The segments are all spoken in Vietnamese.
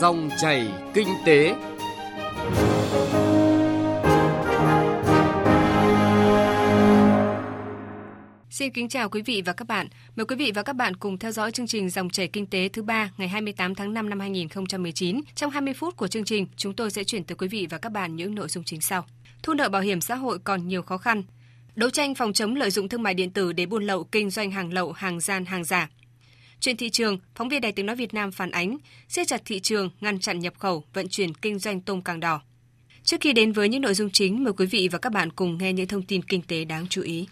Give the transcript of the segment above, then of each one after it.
Dòng chảy kinh tế. Xin kính chào quý vị và các bạn. Mời quý vị và các bạn cùng theo dõi chương trình Dòng chảy kinh tế thứ ba ngày 28 tháng 5 năm 2019. Trong 20 phút của chương trình, chúng tôi sẽ chuyển tới quý vị và các bạn những nội dung chính sau. Thu nợ bảo hiểm xã hội còn nhiều khó khăn. Đấu tranh phòng chống lợi dụng thương mại điện tử để buôn lậu, kinh doanh hàng lậu, hàng gian, hàng giả. Trên thị trường, phóng viên Đài Tiếng Nói Việt Nam phản ánh siết chặt thị trường, ngăn chặn nhập khẩu, vận chuyển kinh doanh tôm càng đỏ. Trước khi đến với những nội dung chính, mời quý vị và các bạn cùng nghe những thông tin kinh tế đáng chú ý.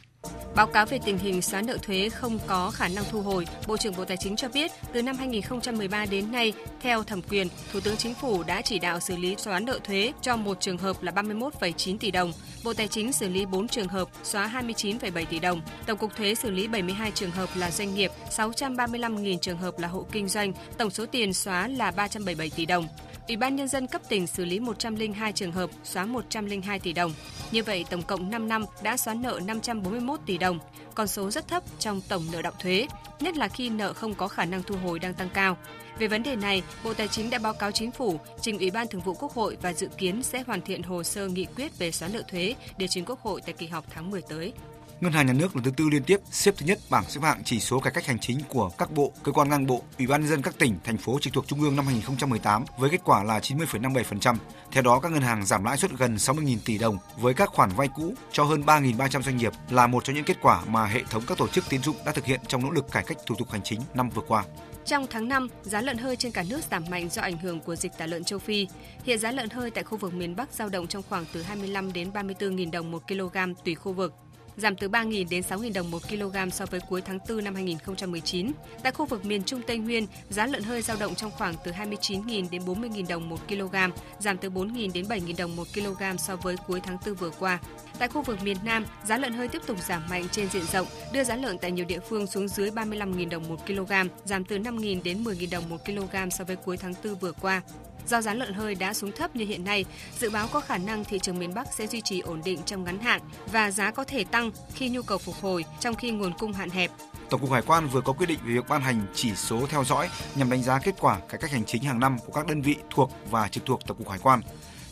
Báo cáo về tình hình xóa nợ thuế không có khả năng thu hồi, Bộ trưởng Bộ Tài chính cho biết từ năm 2013 đến nay, theo thẩm quyền, Thủ tướng Chính phủ đã chỉ đạo xử lý xóa nợ thuế cho một trường hợp là 31,9 tỷ đồng, Bộ Tài chính xử lý 4 trường hợp xóa 29,7 tỷ đồng, Tổng cục Thuế xử lý 72 trường hợp là doanh nghiệp, 635.000 trường hợp là hộ kinh doanh, tổng số tiền xóa là 377 tỷ đồng. Ủy ban Nhân dân cấp tỉnh xử lý 102 trường hợp, xóa 102 tỷ đồng. Như vậy, tổng cộng 5 năm đã xóa nợ 541 tỷ đồng, con số rất thấp trong tổng nợ động thuế, nhất là khi nợ không có khả năng thu hồi đang tăng cao. Về vấn đề này, Bộ Tài chính đã báo cáo Chính phủ, trình Ủy ban Thường vụ Quốc hội và dự kiến sẽ hoàn thiện hồ sơ nghị quyết về xóa nợ thuế để trình Quốc hội tại kỳ họp tháng 10 tới. Ngân hàng Nhà nước lần thứ tư liên tiếp xếp thứ nhất bảng xếp hạng chỉ số cải cách hành chính của các bộ, cơ quan ngang bộ, ủy ban nhân dân các tỉnh, thành phố trực thuộc trung ương năm 2018 với kết quả là 90,57%. Theo đó, các ngân hàng giảm lãi suất gần 60.000 tỷ đồng với các khoản vay cũ cho hơn 3.300 doanh nghiệp là một trong những kết quả mà hệ thống các tổ chức tín dụng đã thực hiện trong nỗ lực cải cách thủ tục hành chính năm vừa qua. Trong tháng 5, giá lợn hơi trên cả nước giảm mạnh do ảnh hưởng của dịch tả lợn châu Phi. Hiện giá lợn hơi tại khu vực miền Bắc dao động trong khoảng từ 25 đến 34.000 đồng một kg tùy khu vực giảm từ 3.000 đến 6.000 đồng 1 kg so với cuối tháng 4 năm 2019. Tại khu vực miền Trung Tây Nguyên, giá lợn hơi dao động trong khoảng từ 29.000 đến 40.000 đồng 1 kg, giảm từ 4.000 đến 7.000 đồng 1 kg so với cuối tháng 4 vừa qua. Tại khu vực miền Nam, giá lợn hơi tiếp tục giảm mạnh trên diện rộng, đưa giá lợn tại nhiều địa phương xuống dưới 35.000 đồng 1 kg, giảm từ 5.000 đến 10.000 đồng 1 kg so với cuối tháng 4 vừa qua. Do giá lợn hơi đã xuống thấp như hiện nay, dự báo có khả năng thị trường miền Bắc sẽ duy trì ổn định trong ngắn hạn và giá có thể tăng khi nhu cầu phục hồi trong khi nguồn cung hạn hẹp. Tổng cục Hải quan vừa có quyết định về việc ban hành chỉ số theo dõi nhằm đánh giá kết quả cải cách hành chính hàng năm của các đơn vị thuộc và trực thuộc Tổng cục Hải quan.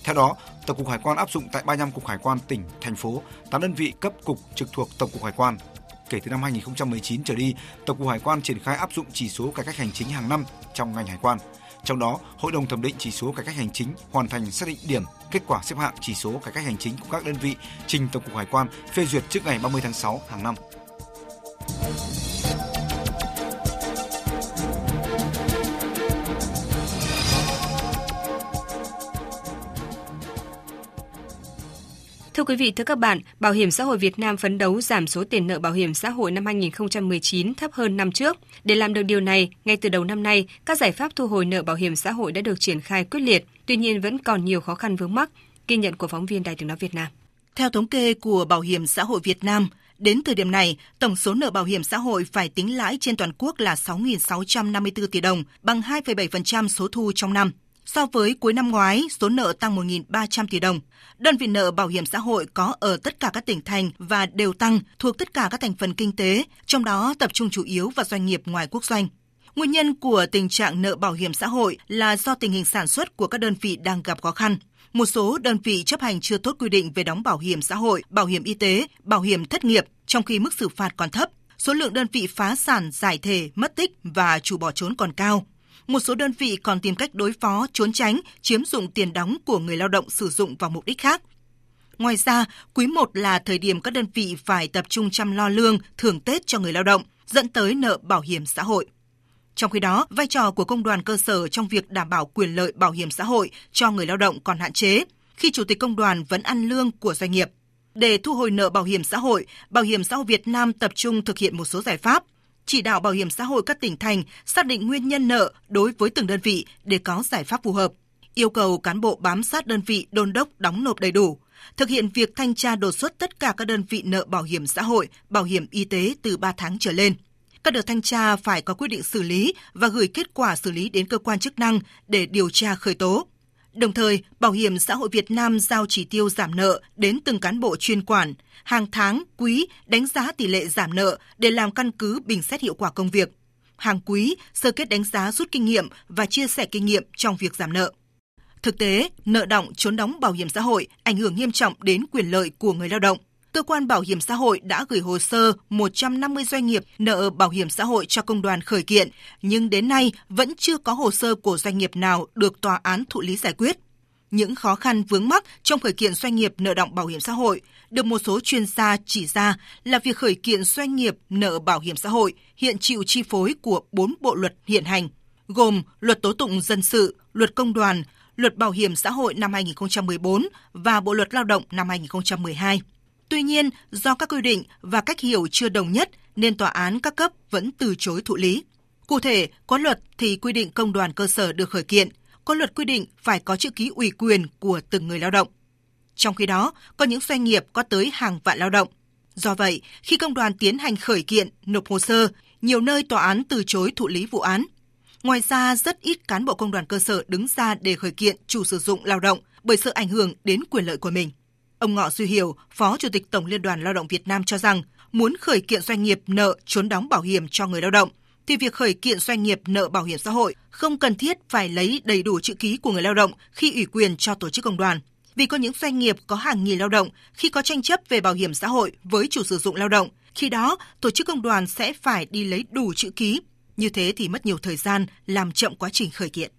Theo đó, Tổng cục Hải quan áp dụng tại 35 cục hải quan tỉnh, thành phố, 8 đơn vị cấp cục trực thuộc Tổng cục Hải quan. Kể từ năm 2019 trở đi, Tổng cục Hải quan triển khai áp dụng chỉ số cải cách hành chính hàng năm trong ngành hải quan. Trong đó, Hội đồng thẩm định chỉ số cải cách hành chính hoàn thành xác định điểm kết quả xếp hạng chỉ số cải cách hành chính của các đơn vị trình Tổng cục Hải quan phê duyệt trước ngày 30 tháng 6 hàng năm. Thưa quý vị, thưa các bạn, Bảo hiểm xã hội Việt Nam phấn đấu giảm số tiền nợ bảo hiểm xã hội năm 2019 thấp hơn năm trước. Để làm được điều này, ngay từ đầu năm nay, các giải pháp thu hồi nợ bảo hiểm xã hội đã được triển khai quyết liệt, tuy nhiên vẫn còn nhiều khó khăn vướng mắc. Ghi nhận của phóng viên Đài Tiếng nói Việt Nam. Theo thống kê của Bảo hiểm xã hội Việt Nam, Đến thời điểm này, tổng số nợ bảo hiểm xã hội phải tính lãi trên toàn quốc là 6.654 tỷ đồng, bằng 2,7% số thu trong năm. So với cuối năm ngoái, số nợ tăng 1.300 tỷ đồng. Đơn vị nợ bảo hiểm xã hội có ở tất cả các tỉnh thành và đều tăng thuộc tất cả các thành phần kinh tế, trong đó tập trung chủ yếu vào doanh nghiệp ngoài quốc doanh. Nguyên nhân của tình trạng nợ bảo hiểm xã hội là do tình hình sản xuất của các đơn vị đang gặp khó khăn. Một số đơn vị chấp hành chưa tốt quy định về đóng bảo hiểm xã hội, bảo hiểm y tế, bảo hiểm thất nghiệp, trong khi mức xử phạt còn thấp. Số lượng đơn vị phá sản, giải thể, mất tích và chủ bỏ trốn còn cao một số đơn vị còn tìm cách đối phó, trốn tránh, chiếm dụng tiền đóng của người lao động sử dụng vào mục đích khác. Ngoài ra, quý 1 là thời điểm các đơn vị phải tập trung chăm lo lương, thưởng Tết cho người lao động, dẫn tới nợ bảo hiểm xã hội. Trong khi đó, vai trò của công đoàn cơ sở trong việc đảm bảo quyền lợi bảo hiểm xã hội cho người lao động còn hạn chế, khi chủ tịch công đoàn vẫn ăn lương của doanh nghiệp. Để thu hồi nợ bảo hiểm xã hội, Bảo hiểm xã hội Việt Nam tập trung thực hiện một số giải pháp, chỉ đạo bảo hiểm xã hội các tỉnh thành xác định nguyên nhân nợ đối với từng đơn vị để có giải pháp phù hợp, yêu cầu cán bộ bám sát đơn vị đôn đốc đóng nộp đầy đủ, thực hiện việc thanh tra đột xuất tất cả các đơn vị nợ bảo hiểm xã hội, bảo hiểm y tế từ 3 tháng trở lên. Các đợt thanh tra phải có quyết định xử lý và gửi kết quả xử lý đến cơ quan chức năng để điều tra khởi tố. Đồng thời, Bảo hiểm xã hội Việt Nam giao chỉ tiêu giảm nợ đến từng cán bộ chuyên quản, hàng tháng, quý đánh giá tỷ lệ giảm nợ để làm căn cứ bình xét hiệu quả công việc. hàng quý, sơ kết đánh giá rút kinh nghiệm và chia sẻ kinh nghiệm trong việc giảm nợ. Thực tế, nợ động trốn đóng bảo hiểm xã hội ảnh hưởng nghiêm trọng đến quyền lợi của người lao động. Cơ quan Bảo hiểm xã hội đã gửi hồ sơ 150 doanh nghiệp nợ bảo hiểm xã hội cho công đoàn khởi kiện, nhưng đến nay vẫn chưa có hồ sơ của doanh nghiệp nào được tòa án thụ lý giải quyết. Những khó khăn vướng mắc trong khởi kiện doanh nghiệp nợ động bảo hiểm xã hội được một số chuyên gia chỉ ra là việc khởi kiện doanh nghiệp nợ bảo hiểm xã hội hiện chịu chi phối của bốn bộ luật hiện hành, gồm Luật Tố tụng dân sự, Luật Công đoàn, Luật Bảo hiểm xã hội năm 2014 và Bộ luật Lao động năm 2012. Tuy nhiên, do các quy định và cách hiểu chưa đồng nhất nên tòa án các cấp vẫn từ chối thụ lý. Cụ thể, có luật thì quy định công đoàn cơ sở được khởi kiện, có luật quy định phải có chữ ký ủy quyền của từng người lao động. Trong khi đó, có những doanh nghiệp có tới hàng vạn lao động. Do vậy, khi công đoàn tiến hành khởi kiện, nộp hồ sơ, nhiều nơi tòa án từ chối thụ lý vụ án. Ngoài ra, rất ít cán bộ công đoàn cơ sở đứng ra để khởi kiện chủ sử dụng lao động bởi sự ảnh hưởng đến quyền lợi của mình. Ông Ngọ Duy Hiểu, Phó Chủ tịch Tổng Liên đoàn Lao động Việt Nam cho rằng, muốn khởi kiện doanh nghiệp nợ trốn đóng bảo hiểm cho người lao động, thì việc khởi kiện doanh nghiệp nợ bảo hiểm xã hội không cần thiết phải lấy đầy đủ chữ ký của người lao động khi ủy quyền cho tổ chức công đoàn. Vì có những doanh nghiệp có hàng nghìn lao động khi có tranh chấp về bảo hiểm xã hội với chủ sử dụng lao động, khi đó tổ chức công đoàn sẽ phải đi lấy đủ chữ ký. Như thế thì mất nhiều thời gian làm chậm quá trình khởi kiện.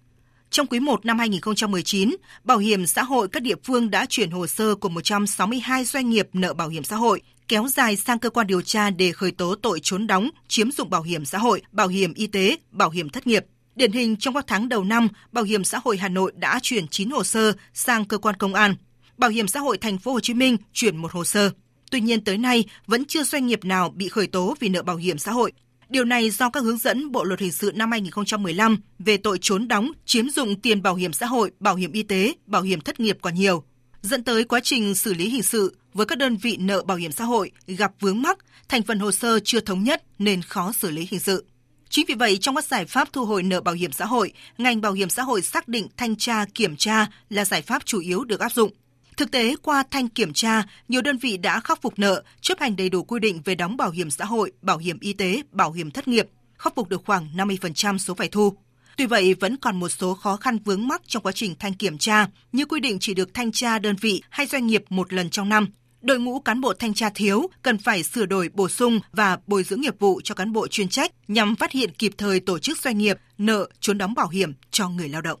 Trong quý 1 năm 2019, Bảo hiểm xã hội các địa phương đã chuyển hồ sơ của 162 doanh nghiệp nợ bảo hiểm xã hội kéo dài sang cơ quan điều tra để khởi tố tội trốn đóng, chiếm dụng bảo hiểm xã hội, bảo hiểm y tế, bảo hiểm thất nghiệp. Điển hình trong các tháng đầu năm, Bảo hiểm xã hội Hà Nội đã chuyển 9 hồ sơ sang cơ quan công an. Bảo hiểm xã hội Thành phố Hồ Chí Minh chuyển một hồ sơ. Tuy nhiên tới nay vẫn chưa doanh nghiệp nào bị khởi tố vì nợ bảo hiểm xã hội. Điều này do các hướng dẫn Bộ luật hình sự năm 2015 về tội trốn đóng, chiếm dụng tiền bảo hiểm xã hội, bảo hiểm y tế, bảo hiểm thất nghiệp còn nhiều, dẫn tới quá trình xử lý hình sự với các đơn vị nợ bảo hiểm xã hội gặp vướng mắc, thành phần hồ sơ chưa thống nhất nên khó xử lý hình sự. Chính vì vậy, trong các giải pháp thu hồi nợ bảo hiểm xã hội, ngành bảo hiểm xã hội xác định thanh tra kiểm tra là giải pháp chủ yếu được áp dụng. Thực tế, qua thanh kiểm tra, nhiều đơn vị đã khắc phục nợ, chấp hành đầy đủ quy định về đóng bảo hiểm xã hội, bảo hiểm y tế, bảo hiểm thất nghiệp, khắc phục được khoảng 50% số phải thu. Tuy vậy, vẫn còn một số khó khăn vướng mắc trong quá trình thanh kiểm tra, như quy định chỉ được thanh tra đơn vị hay doanh nghiệp một lần trong năm. Đội ngũ cán bộ thanh tra thiếu cần phải sửa đổi bổ sung và bồi dưỡng nghiệp vụ cho cán bộ chuyên trách nhằm phát hiện kịp thời tổ chức doanh nghiệp nợ trốn đóng bảo hiểm cho người lao động.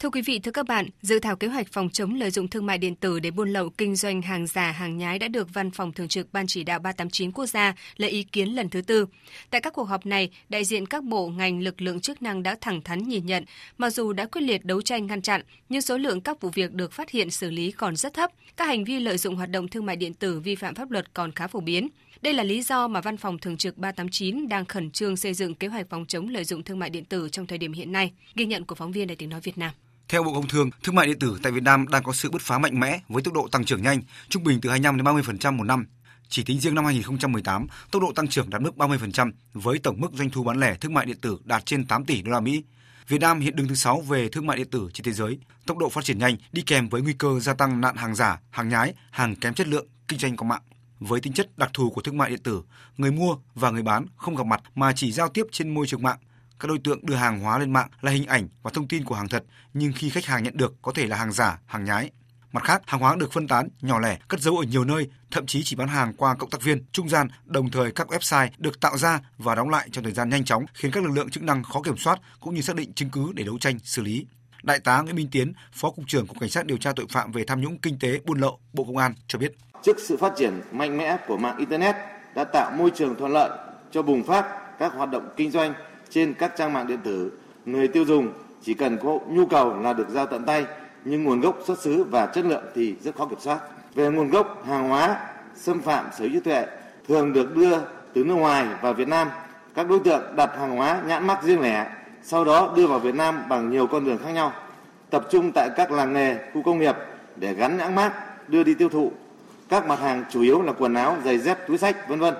Thưa quý vị, thưa các bạn, dự thảo kế hoạch phòng chống lợi dụng thương mại điện tử để buôn lậu kinh doanh hàng giả, hàng nhái đã được Văn phòng Thường trực Ban Chỉ đạo 389 quốc gia lấy ý kiến lần thứ tư. Tại các cuộc họp này, đại diện các bộ, ngành, lực lượng chức năng đã thẳng thắn nhìn nhận, mặc dù đã quyết liệt đấu tranh ngăn chặn, nhưng số lượng các vụ việc được phát hiện xử lý còn rất thấp. Các hành vi lợi dụng hoạt động thương mại điện tử vi phạm pháp luật còn khá phổ biến. Đây là lý do mà Văn phòng Thường trực 389 đang khẩn trương xây dựng kế hoạch phòng chống lợi dụng thương mại điện tử trong thời điểm hiện nay. Ghi nhận của phóng viên Đài tiếng nói Việt Nam. Theo Bộ Công Thương, thương mại điện tử tại Việt Nam đang có sự bứt phá mạnh mẽ với tốc độ tăng trưởng nhanh, trung bình từ 25 đến 30% một năm. Chỉ tính riêng năm 2018, tốc độ tăng trưởng đạt mức 30% với tổng mức doanh thu bán lẻ thương mại điện tử đạt trên 8 tỷ đô la Mỹ. Việt Nam hiện đứng thứ 6 về thương mại điện tử trên thế giới. Tốc độ phát triển nhanh đi kèm với nguy cơ gia tăng nạn hàng giả, hàng nhái, hàng kém chất lượng, kinh doanh qua mạng. Với tính chất đặc thù của thương mại điện tử, người mua và người bán không gặp mặt mà chỉ giao tiếp trên môi trường mạng các đối tượng đưa hàng hóa lên mạng là hình ảnh và thông tin của hàng thật, nhưng khi khách hàng nhận được có thể là hàng giả, hàng nhái. Mặt khác, hàng hóa được phân tán, nhỏ lẻ, cất giấu ở nhiều nơi, thậm chí chỉ bán hàng qua cộng tác viên, trung gian, đồng thời các website được tạo ra và đóng lại trong thời gian nhanh chóng, khiến các lực lượng chức năng khó kiểm soát cũng như xác định chứng cứ để đấu tranh xử lý. Đại tá Nguyễn Minh Tiến, Phó cục trưởng Cục Cảnh sát điều tra tội phạm về tham nhũng kinh tế buôn lậu, Bộ Công an cho biết. Trước sự phát triển mạnh mẽ của mạng internet đã tạo môi trường thuận lợi cho bùng phát các hoạt động kinh doanh trên các trang mạng điện tử, người tiêu dùng chỉ cần có nhu cầu là được giao tận tay, nhưng nguồn gốc xuất xứ và chất lượng thì rất khó kiểm soát. Về nguồn gốc hàng hóa xâm phạm sở hữu trí tuệ thường được đưa từ nước ngoài vào Việt Nam. Các đối tượng đặt hàng hóa nhãn mắc riêng lẻ, sau đó đưa vào Việt Nam bằng nhiều con đường khác nhau, tập trung tại các làng nghề, khu công nghiệp để gắn nhãn mác đưa đi tiêu thụ. Các mặt hàng chủ yếu là quần áo, giày dép, túi sách, vân vân.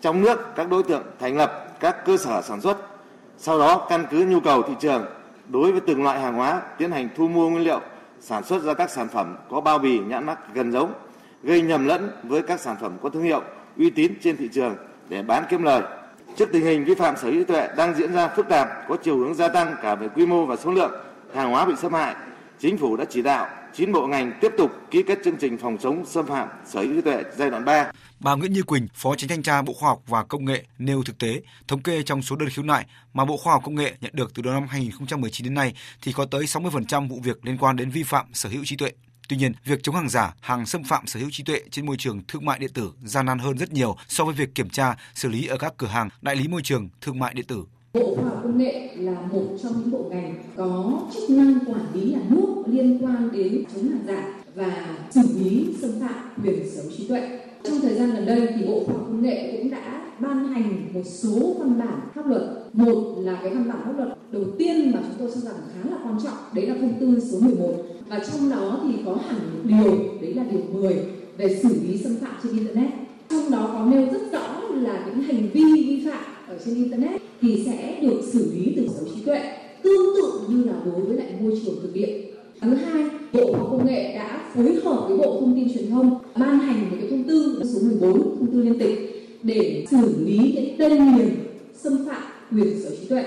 Trong nước, các đối tượng thành lập các cơ sở sản xuất sau đó căn cứ nhu cầu thị trường đối với từng loại hàng hóa tiến hành thu mua nguyên liệu sản xuất ra các sản phẩm có bao bì nhãn mác gần giống gây nhầm lẫn với các sản phẩm có thương hiệu uy tín trên thị trường để bán kiếm lời. Trước tình hình vi phạm sở hữu trí tuệ đang diễn ra phức tạp, có chiều hướng gia tăng cả về quy mô và số lượng hàng hóa bị xâm hại, chính phủ đã chỉ đạo 9 bộ ngành tiếp tục ký kết chương trình phòng chống xâm phạm sở hữu trí tuệ giai đoạn 3. Bà Nguyễn Như Quỳnh, Phó Tránh thanh tra Bộ Khoa học và Công nghệ nêu thực tế, thống kê trong số đơn khiếu nại mà Bộ Khoa học Công nghệ nhận được từ đầu năm 2019 đến nay thì có tới 60% vụ việc liên quan đến vi phạm sở hữu trí tuệ. Tuy nhiên, việc chống hàng giả, hàng xâm phạm sở hữu trí tuệ trên môi trường thương mại điện tử gian nan hơn rất nhiều so với việc kiểm tra, xử lý ở các cửa hàng, đại lý môi trường thương mại điện tử. Bộ Khoa học Công nghệ là một trong những bộ ngành có chức năng quản lý nhà nước liên quan đến chống hàng giả và xử lý xâm phạm quyền sở hữu trí tuệ. Trong thời gian gần đây thì Bộ Khoa học Công nghệ cũng đã ban hành một số văn bản pháp luật. Một là cái văn bản pháp luật đầu tiên mà chúng tôi cho rằng khá là quan trọng, đấy là thông tư số 11 và trong đó thì có hẳn một điều, đấy là điều 10 về xử lý xâm phạm trên internet. Trong đó có nêu rất rõ là những hành vi vi phạm ở trên internet thì sẽ được xử lý từ sở trí tuệ, tương tự như là đối với lại môi trường thực địa. Thứ hai, bộ khoa công nghệ đã phối hợp với bộ thông tin truyền thông ban hành một cái thông tư số 14 thông tư liên tịch để xử lý những tên miền xâm phạm quyền sở trí tuệ.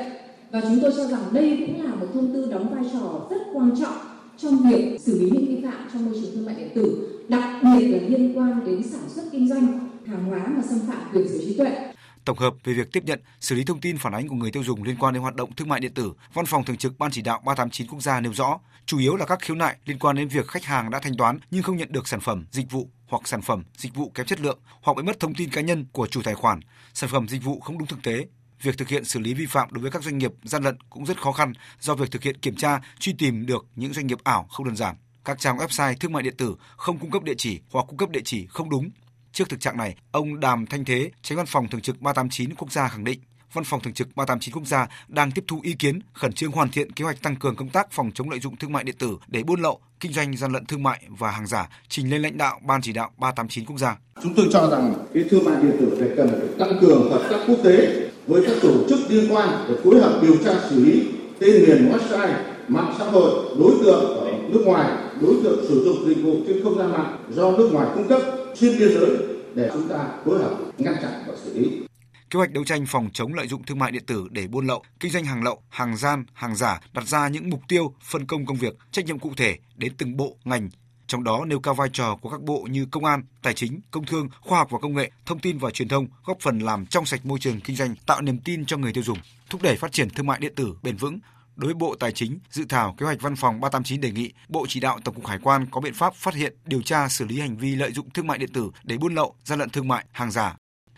Và chúng tôi cho rằng đây cũng là một thông tư đóng vai trò rất quan trọng trong việc xử lý những vi phạm trong môi trường thương mại điện tử, đặc biệt là liên quan đến sản xuất kinh doanh hàng hóa mà xâm phạm quyền sở trí tuệ tổng hợp về việc tiếp nhận, xử lý thông tin phản ánh của người tiêu dùng liên quan đến hoạt động thương mại điện tử, Văn phòng Thường trực Ban Chỉ đạo 389 quốc gia nêu rõ, chủ yếu là các khiếu nại liên quan đến việc khách hàng đã thanh toán nhưng không nhận được sản phẩm, dịch vụ hoặc sản phẩm, dịch vụ kém chất lượng hoặc bị mất thông tin cá nhân của chủ tài khoản, sản phẩm dịch vụ không đúng thực tế, việc thực hiện xử lý vi phạm đối với các doanh nghiệp gian lận cũng rất khó khăn do việc thực hiện kiểm tra, truy tìm được những doanh nghiệp ảo không đơn giản. Các trang website thương mại điện tử không cung cấp địa chỉ hoặc cung cấp địa chỉ không đúng Trước thực trạng này, ông Đàm Thanh Thế, Tránh Văn phòng Thường trực 389 Quốc gia khẳng định, Văn phòng Thường trực 389 Quốc gia đang tiếp thu ý kiến, khẩn trương hoàn thiện kế hoạch tăng cường công tác phòng chống lợi dụng thương mại điện tử để buôn lậu, kinh doanh gian lận thương mại và hàng giả, trình lên lãnh đạo Ban chỉ đạo 389 Quốc gia. Chúng tôi cho rằng cái thương mại điện tử phải cần phải tăng cường hợp tác quốc tế với các tổ chức liên quan để phối hợp điều tra xử lý tên miền website, mạng xã hội, đối tượng ở nước ngoài, đối tượng sử dụng dịch vụ trên không gian mạng do nước ngoài cung cấp xuyên biên giới để chúng ta phối hợp ngăn chặn và xử lý. Kế hoạch đấu tranh phòng chống lợi dụng thương mại điện tử để buôn lậu, kinh doanh hàng lậu, hàng gian, hàng giả đặt ra những mục tiêu, phân công công việc, trách nhiệm cụ thể đến từng bộ, ngành, trong đó nêu cao vai trò của các bộ như công an, tài chính, công thương, khoa học và công nghệ, thông tin và truyền thông, góp phần làm trong sạch môi trường kinh doanh, tạo niềm tin cho người tiêu dùng, thúc đẩy phát triển thương mại điện tử bền vững, Đối với Bộ Tài chính, dự thảo kế hoạch văn phòng 389 đề nghị Bộ chỉ đạo Tổng cục Hải quan có biện pháp phát hiện, điều tra xử lý hành vi lợi dụng thương mại điện tử để buôn lậu, gian lận thương mại, hàng giả.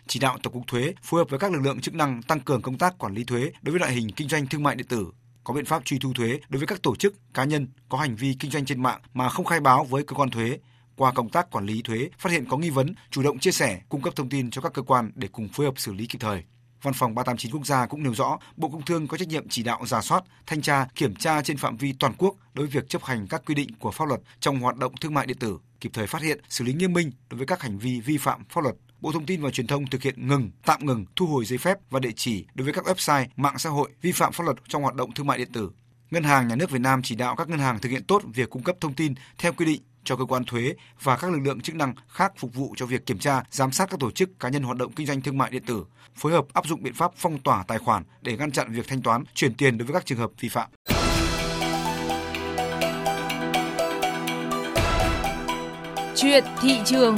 Chỉ đạo Tổng cục Thuế phối hợp với các lực lượng chức năng tăng cường công tác quản lý thuế đối với loại hình kinh doanh thương mại điện tử, có biện pháp truy thu thuế đối với các tổ chức, cá nhân có hành vi kinh doanh trên mạng mà không khai báo với cơ quan thuế. Qua công tác quản lý thuế, phát hiện có nghi vấn, chủ động chia sẻ, cung cấp thông tin cho các cơ quan để cùng phối hợp xử lý kịp thời. Văn phòng 389 quốc gia cũng nêu rõ, Bộ Công Thương có trách nhiệm chỉ đạo giả soát, thanh tra, kiểm tra trên phạm vi toàn quốc đối với việc chấp hành các quy định của pháp luật trong hoạt động thương mại điện tử, kịp thời phát hiện, xử lý nghiêm minh đối với các hành vi vi phạm pháp luật. Bộ Thông tin và Truyền thông thực hiện ngừng, tạm ngừng, thu hồi giấy phép và địa chỉ đối với các website, mạng xã hội vi phạm pháp luật trong hoạt động thương mại điện tử. Ngân hàng Nhà nước Việt Nam chỉ đạo các ngân hàng thực hiện tốt việc cung cấp thông tin theo quy định cho cơ quan thuế và các lực lượng chức năng khác phục vụ cho việc kiểm tra, giám sát các tổ chức cá nhân hoạt động kinh doanh thương mại điện tử, phối hợp áp dụng biện pháp phong tỏa tài khoản để ngăn chặn việc thanh toán, chuyển tiền đối với các trường hợp vi phạm. Chuyện thị trường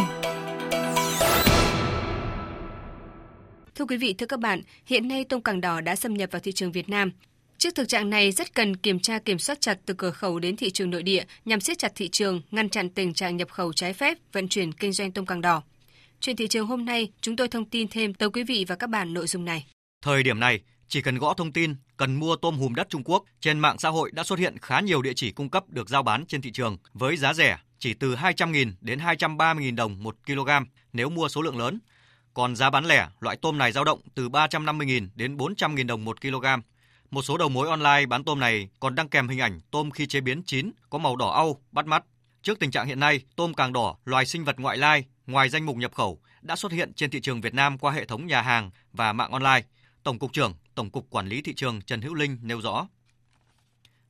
Thưa quý vị, thưa các bạn, hiện nay tôm càng đỏ đã xâm nhập vào thị trường Việt Nam. Trước thực trạng này, rất cần kiểm tra kiểm soát chặt từ cửa khẩu đến thị trường nội địa nhằm siết chặt thị trường, ngăn chặn tình trạng nhập khẩu trái phép, vận chuyển kinh doanh tôm càng đỏ. Chuyện thị trường hôm nay, chúng tôi thông tin thêm tới quý vị và các bạn nội dung này. Thời điểm này, chỉ cần gõ thông tin cần mua tôm hùm đất Trung Quốc, trên mạng xã hội đã xuất hiện khá nhiều địa chỉ cung cấp được giao bán trên thị trường với giá rẻ chỉ từ 200.000 đến 230.000 đồng một kg nếu mua số lượng lớn. Còn giá bán lẻ, loại tôm này dao động từ 350.000 đến 400.000 đồng một kg một số đầu mối online bán tôm này còn đăng kèm hình ảnh tôm khi chế biến chín có màu đỏ au, bắt mắt. Trước tình trạng hiện nay, tôm càng đỏ, loài sinh vật ngoại lai, ngoài danh mục nhập khẩu, đã xuất hiện trên thị trường Việt Nam qua hệ thống nhà hàng và mạng online. Tổng cục trưởng Tổng cục Quản lý thị trường Trần Hữu Linh nêu rõ.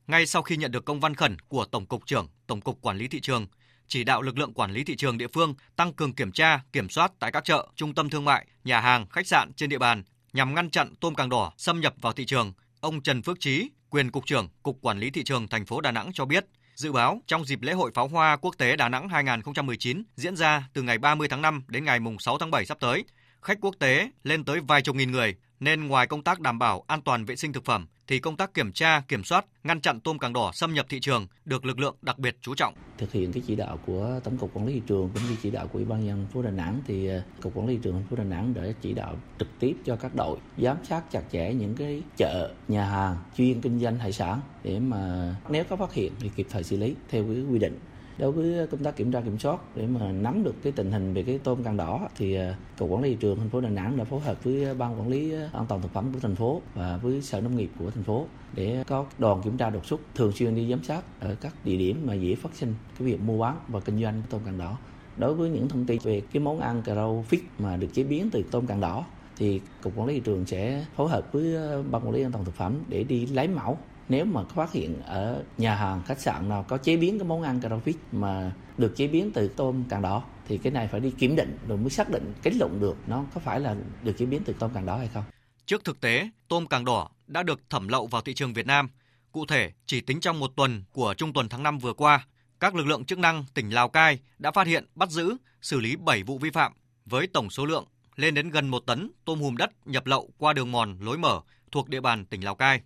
Ngay sau khi nhận được công văn khẩn của Tổng cục trưởng Tổng cục Quản lý thị trường, chỉ đạo lực lượng quản lý thị trường địa phương tăng cường kiểm tra, kiểm soát tại các chợ, trung tâm thương mại, nhà hàng, khách sạn trên địa bàn nhằm ngăn chặn tôm càng đỏ xâm nhập vào thị trường. Ông Trần Phước Trí, quyền cục trưởng Cục Quản lý thị trường thành phố Đà Nẵng cho biết, Dự báo trong dịp lễ hội pháo hoa quốc tế Đà Nẵng 2019 diễn ra từ ngày 30 tháng 5 đến ngày 6 tháng 7 sắp tới, khách quốc tế lên tới vài chục nghìn người, nên ngoài công tác đảm bảo an toàn vệ sinh thực phẩm thì công tác kiểm tra, kiểm soát, ngăn chặn tôm càng đỏ xâm nhập thị trường được lực lượng đặc biệt chú trọng. Thực hiện cái chỉ đạo của Tổng cục Quản lý thị trường cũng như chỉ đạo của Ủy ban nhân phố Đà Nẵng thì ờ, cục Quản lý thị trường thành phố Đà Nẵng đã chỉ đạo trực tiếp cho các đội giám sát chặt chẽ những cái chợ, nhà hàng chuyên kinh doanh hải sản để mà nếu có phát hiện thì kịp thời xử lý theo cái quy định đối với công tác kiểm tra, kiểm soát để mà nắm được cái tình hình về cái tôm càng đỏ thì à, cục quản lý thị trường thành phố Đà Nẵng đã phối hợp với à, ban quản lý à, an toàn thực phẩm của thành phố và với sở nông nghiệp của thành phố để có đoàn kiểm tra đột xuất, thường xuyên đi giám sát ở các địa điểm mà dễ phát sinh cái việc mua bán và kinh doanh tôm càng đỏ. Đối với những thông tin về cái món ăn cà rau fit mà được chế biến từ tôm càng đỏ thì cục quản lý thị trường sẽ phối hợp với ban quản lý an toàn thực phẩm để đi lấy mẫu nếu mà phát hiện ở nhà hàng khách sạn nào có chế biến cái món ăn cà rô fish mà được chế biến từ tôm càng đỏ thì cái này phải đi kiểm định rồi mới xác định kết luận được nó có phải là được chế biến từ tôm càng đỏ hay không. Trước thực tế, tôm càng đỏ đã được thẩm lậu vào thị trường Việt Nam. Cụ thể, chỉ tính trong một tuần của trung tuần tháng 5 vừa qua, các lực lượng chức năng tỉnh Lào Cai đã phát hiện, bắt giữ, xử lý 7 vụ vi phạm với tổng số lượng lên đến gần 1 tấn tôm hùm đất nhập lậu qua đường mòn lối mở thuộc địa bàn tỉnh Lào Cai.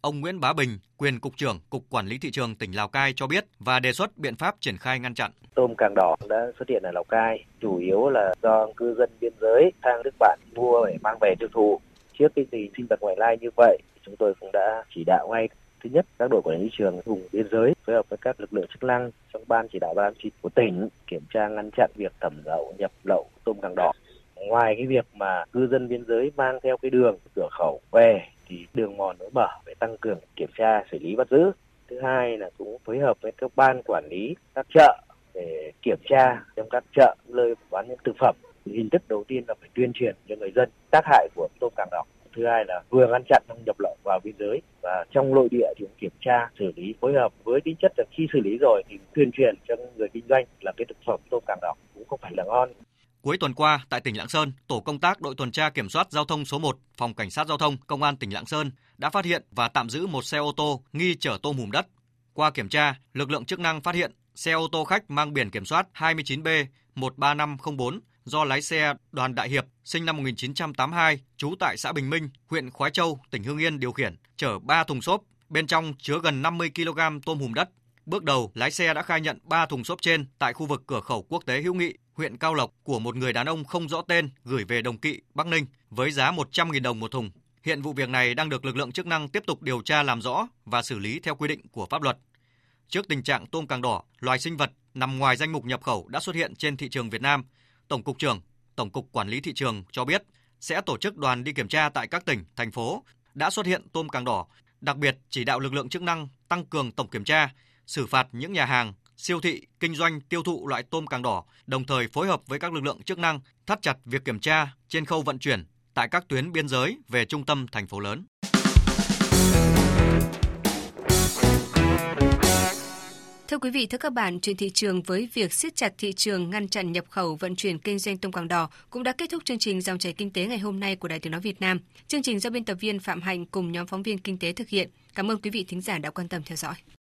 Ông Nguyễn Bá Bình, quyền cục trưởng Cục Quản lý thị trường tỉnh Lào Cai cho biết và đề xuất biện pháp triển khai ngăn chặn. Tôm càng đỏ đã xuất hiện ở Lào Cai, chủ yếu là do cư dân biên giới sang nước bạn mua để mang về tiêu thụ. Trước cái gì sinh vật ngoại lai như vậy, chúng tôi cũng đã chỉ đạo ngay thứ nhất các đội quản lý thị trường vùng biên giới phối hợp với các lực lượng chức năng trong ban chỉ đạo ban chỉ của tỉnh kiểm tra ngăn chặn việc thẩm lậu nhập lậu tôm càng đỏ ngoài cái việc mà cư dân biên giới mang theo cái đường cửa khẩu về thì đường mòn lối mở phải tăng cường kiểm tra, xử lý, bắt giữ. Thứ hai là cũng phối hợp với các ban quản lý các chợ để kiểm tra trong các chợ, nơi bán những thực phẩm. Hình thức đầu tiên là phải tuyên truyền cho người dân tác hại của tôm càng đỏ. Thứ hai là vừa ngăn chặn trong nhập lậu vào biên giới và trong nội địa thì cũng kiểm tra, xử lý, phối hợp với tính chất là khi xử lý rồi thì tuyên truyền cho người kinh doanh là cái thực phẩm tôm càng đỏ cũng không phải là ngon. Cuối tuần qua, tại tỉnh Lạng Sơn, tổ công tác đội tuần tra kiểm soát giao thông số 1, phòng cảnh sát giao thông, công an tỉnh Lạng Sơn đã phát hiện và tạm giữ một xe ô tô nghi chở tôm hùm đất. Qua kiểm tra, lực lượng chức năng phát hiện xe ô tô khách mang biển kiểm soát 29B 13504 do lái xe Đoàn Đại Hiệp sinh năm 1982, trú tại xã Bình Minh, huyện Khói Châu, tỉnh Hưng Yên điều khiển, chở 3 thùng xốp, bên trong chứa gần 50 kg tôm hùm đất. Bước đầu, lái xe đã khai nhận 3 thùng xốp trên tại khu vực cửa khẩu quốc tế Hữu Nghị, huyện Cao Lộc của một người đàn ông không rõ tên gửi về Đồng Kỵ, Bắc Ninh với giá 100.000 đồng một thùng. Hiện vụ việc này đang được lực lượng chức năng tiếp tục điều tra làm rõ và xử lý theo quy định của pháp luật. Trước tình trạng tôm càng đỏ, loài sinh vật nằm ngoài danh mục nhập khẩu đã xuất hiện trên thị trường Việt Nam, Tổng cục trưởng Tổng cục Quản lý thị trường cho biết sẽ tổ chức đoàn đi kiểm tra tại các tỉnh, thành phố đã xuất hiện tôm càng đỏ, đặc biệt chỉ đạo lực lượng chức năng tăng cường tổng kiểm tra, xử phạt những nhà hàng, siêu thị kinh doanh tiêu thụ loại tôm càng đỏ, đồng thời phối hợp với các lực lượng chức năng thắt chặt việc kiểm tra trên khâu vận chuyển tại các tuyến biên giới về trung tâm thành phố lớn. Thưa quý vị, thưa các bạn, chuyện thị trường với việc siết chặt thị trường ngăn chặn nhập khẩu vận chuyển kinh doanh tôm càng đỏ cũng đã kết thúc chương trình dòng chảy kinh tế ngày hôm nay của Đài Tiếng nói Việt Nam. Chương trình do biên tập viên Phạm Hạnh cùng nhóm phóng viên kinh tế thực hiện. Cảm ơn quý vị thính giả đã quan tâm theo dõi.